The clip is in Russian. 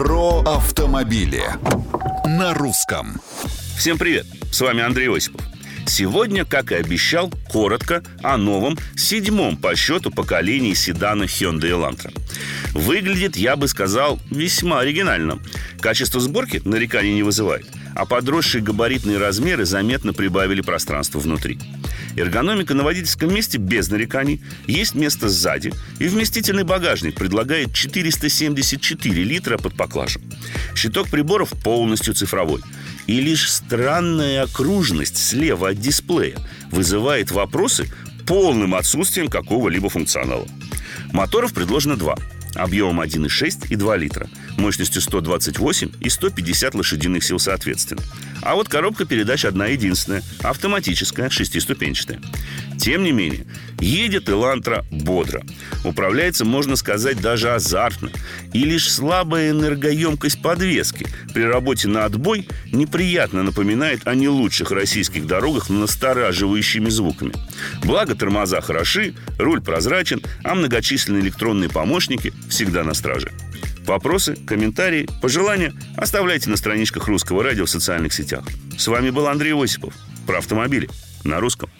Про автомобили на русском. Всем привет! С вами Андрей Осипов. Сегодня, как и обещал, коротко о новом, седьмом по счету поколении седана Hyundai Elantra. Выглядит, я бы сказал, весьма оригинально. Качество сборки нареканий не вызывает, а подросшие габаритные размеры заметно прибавили пространство внутри. Эргономика на водительском месте без нареканий, есть место сзади, и вместительный багажник предлагает 474 литра под поклажем. Щиток приборов полностью цифровой. И лишь странная окружность слева от дисплея вызывает вопросы полным отсутствием какого-либо функционала. Моторов предложено два – объемом 1,6 и 2 литра, мощностью 128 и 150 лошадиных сил соответственно. А вот коробка передач одна единственная, автоматическая, шестиступенчатая. Тем не менее, едет Элантра бодро. Управляется, можно сказать, даже азартно. И лишь слабая энергоемкость подвески при работе на отбой неприятно напоминает о не лучших российских дорогах настораживающими звуками. Благо, тормоза хороши, руль прозрачен, а многочисленные электронные помощники всегда на страже. Вопросы, комментарии, пожелания оставляйте на страничках Русского радио в социальных сетях. С вами был Андрей Осипов. Про автомобили на русском.